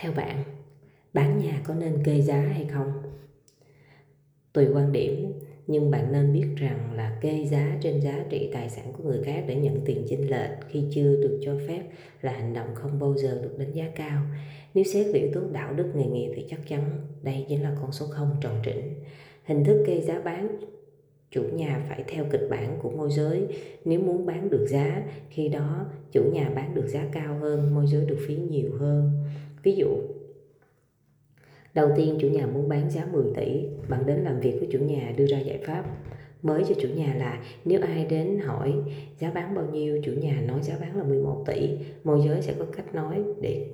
Theo bạn, bán nhà có nên kê giá hay không? Tùy quan điểm, nhưng bạn nên biết rằng là kê giá trên giá trị tài sản của người khác để nhận tiền chênh lệch khi chưa được cho phép là hành động không bao giờ được đánh giá cao. Nếu xét về yếu tố đạo đức nghề nghiệp thì chắc chắn đây chính là con số không tròn trĩnh. Hình thức kê giá bán chủ nhà phải theo kịch bản của môi giới nếu muốn bán được giá khi đó chủ nhà bán được giá cao hơn môi giới được phí nhiều hơn ví dụ, đầu tiên chủ nhà muốn bán giá 10 tỷ, bạn đến làm việc với chủ nhà đưa ra giải pháp. Mới cho chủ nhà là nếu ai đến hỏi giá bán bao nhiêu, chủ nhà nói giá bán là 11 tỷ, môi giới sẽ có cách nói để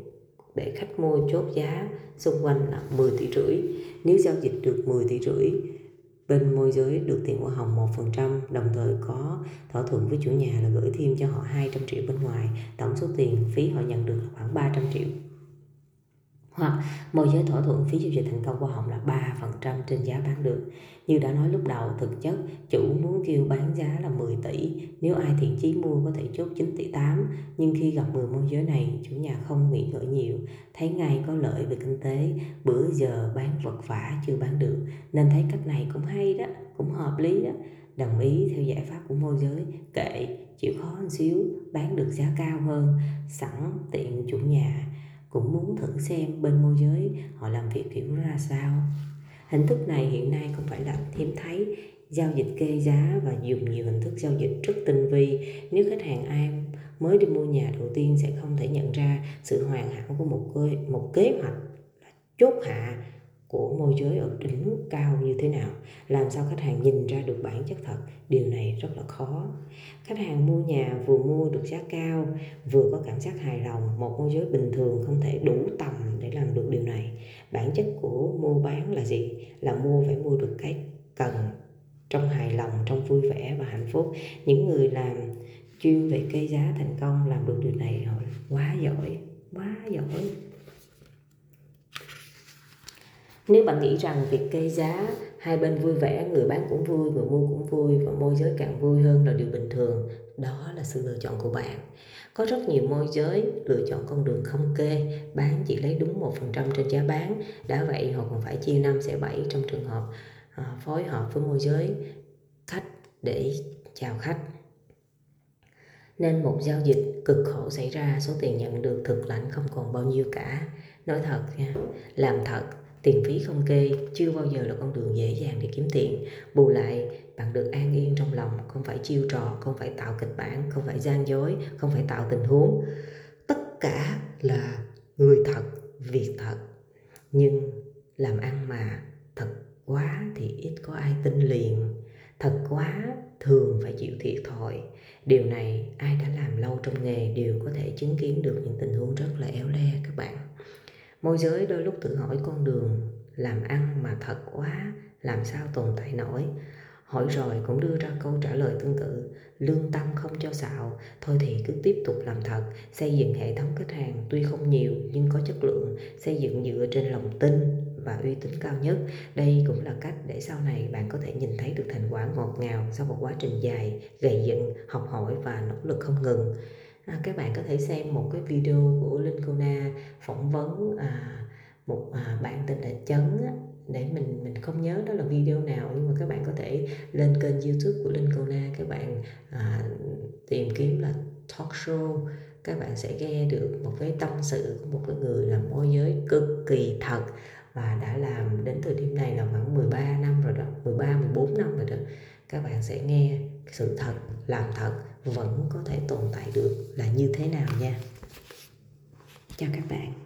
để khách mua chốt giá xung quanh là 10 tỷ rưỡi. Nếu giao dịch được 10 tỷ rưỡi, bên môi giới được tiền hoa hồng 1% đồng thời có thỏa thuận với chủ nhà là gửi thêm cho họ 200 triệu bên ngoài. Tổng số tiền phí họ nhận được là khoảng 300 triệu hoặc môi giới thỏa thuận phí giao dịch thành công hoa hồng là 3% trên giá bán được. Như đã nói lúc đầu, thực chất chủ muốn kêu bán giá là 10 tỷ, nếu ai thiện chí mua có thể chốt 9 tỷ 8, nhưng khi gặp 10 môi giới này, chủ nhà không nghĩ ngợi nhiều, thấy ngay có lợi về kinh tế, bữa giờ bán vật vả chưa bán được, nên thấy cách này cũng hay đó, cũng hợp lý đó. Đồng ý theo giải pháp của môi giới, kệ, chịu khó một xíu, bán được giá cao hơn, sẵn tiện chủ nhà cũng muốn thử xem bên môi giới họ làm việc kiểu ra sao. Hình thức này hiện nay không phải là thêm thấy. Giao dịch kê giá và dùng nhiều hình thức giao dịch rất tinh vi. Nếu khách hàng ai mới đi mua nhà đầu tiên sẽ không thể nhận ra sự hoàn hảo của một kế, một kế hoạch chốt hạ của môi giới ở đỉnh cao như thế nào, làm sao khách hàng nhìn ra được bản chất thật, điều này rất là khó. Khách hàng mua nhà vừa mua được giá cao, vừa có cảm giác hài lòng, một môi giới bình thường không thể đủ tầm để làm được điều này. Bản chất của mua bán là gì? Là mua phải mua được cái cần trong hài lòng, trong vui vẻ và hạnh phúc. Những người làm chuyên về cây giá thành công làm được điều này họ quá giỏi quá giỏi nếu bạn nghĩ rằng việc kê giá hai bên vui vẻ, người bán cũng vui, người mua cũng vui và môi giới càng vui hơn là điều bình thường, đó là sự lựa chọn của bạn. Có rất nhiều môi giới lựa chọn con đường không kê, bán chỉ lấy đúng một phần trăm trên giá bán. Đã vậy họ còn phải chia năm sẽ bảy trong trường hợp à, phối hợp với môi giới khách để chào khách. Nên một giao dịch cực khổ xảy ra, số tiền nhận được thực lãnh không còn bao nhiêu cả. Nói thật nha, làm thật tiền phí không kê, chưa bao giờ là con đường dễ dàng để kiếm tiền. Bù lại, bạn được an yên trong lòng, không phải chiêu trò, không phải tạo kịch bản, không phải gian dối, không phải tạo tình huống. Tất cả là người thật, việc thật. Nhưng làm ăn mà thật quá thì ít có ai tin liền. Thật quá, thường phải chịu thiệt thòi. Điều này ai đã làm lâu trong nghề đều có thể chứng kiến được những tình huống rất là éo le các bạn môi giới đôi lúc tự hỏi con đường làm ăn mà thật quá làm sao tồn tại nổi. Hỏi rồi cũng đưa ra câu trả lời tương tự lương tâm không cho xạo thôi thì cứ tiếp tục làm thật. Xây dựng hệ thống khách hàng tuy không nhiều nhưng có chất lượng xây dựng dựa trên lòng tin và uy tín cao nhất. Đây cũng là cách để sau này bạn có thể nhìn thấy được thành quả ngọt ngào sau một quá trình dài gầy dựng học hỏi và nỗ lực không ngừng. À, các bạn có thể xem một cái video của Linh Cô Na phỏng vấn à, một à, bạn tên là Chấn á, để mình mình không nhớ đó là video nào nhưng mà các bạn có thể lên kênh youtube của Linh Cô Na các bạn à, tìm kiếm là talk show. Các bạn sẽ nghe được một cái tâm sự của một cái người làm môi giới cực kỳ thật và đã làm đến thời điểm này là khoảng 13 năm rồi đó 13 14 năm rồi đó. Các bạn sẽ nghe sự thật làm thật vẫn có thể tồn tại được là như thế nào nha chào các bạn.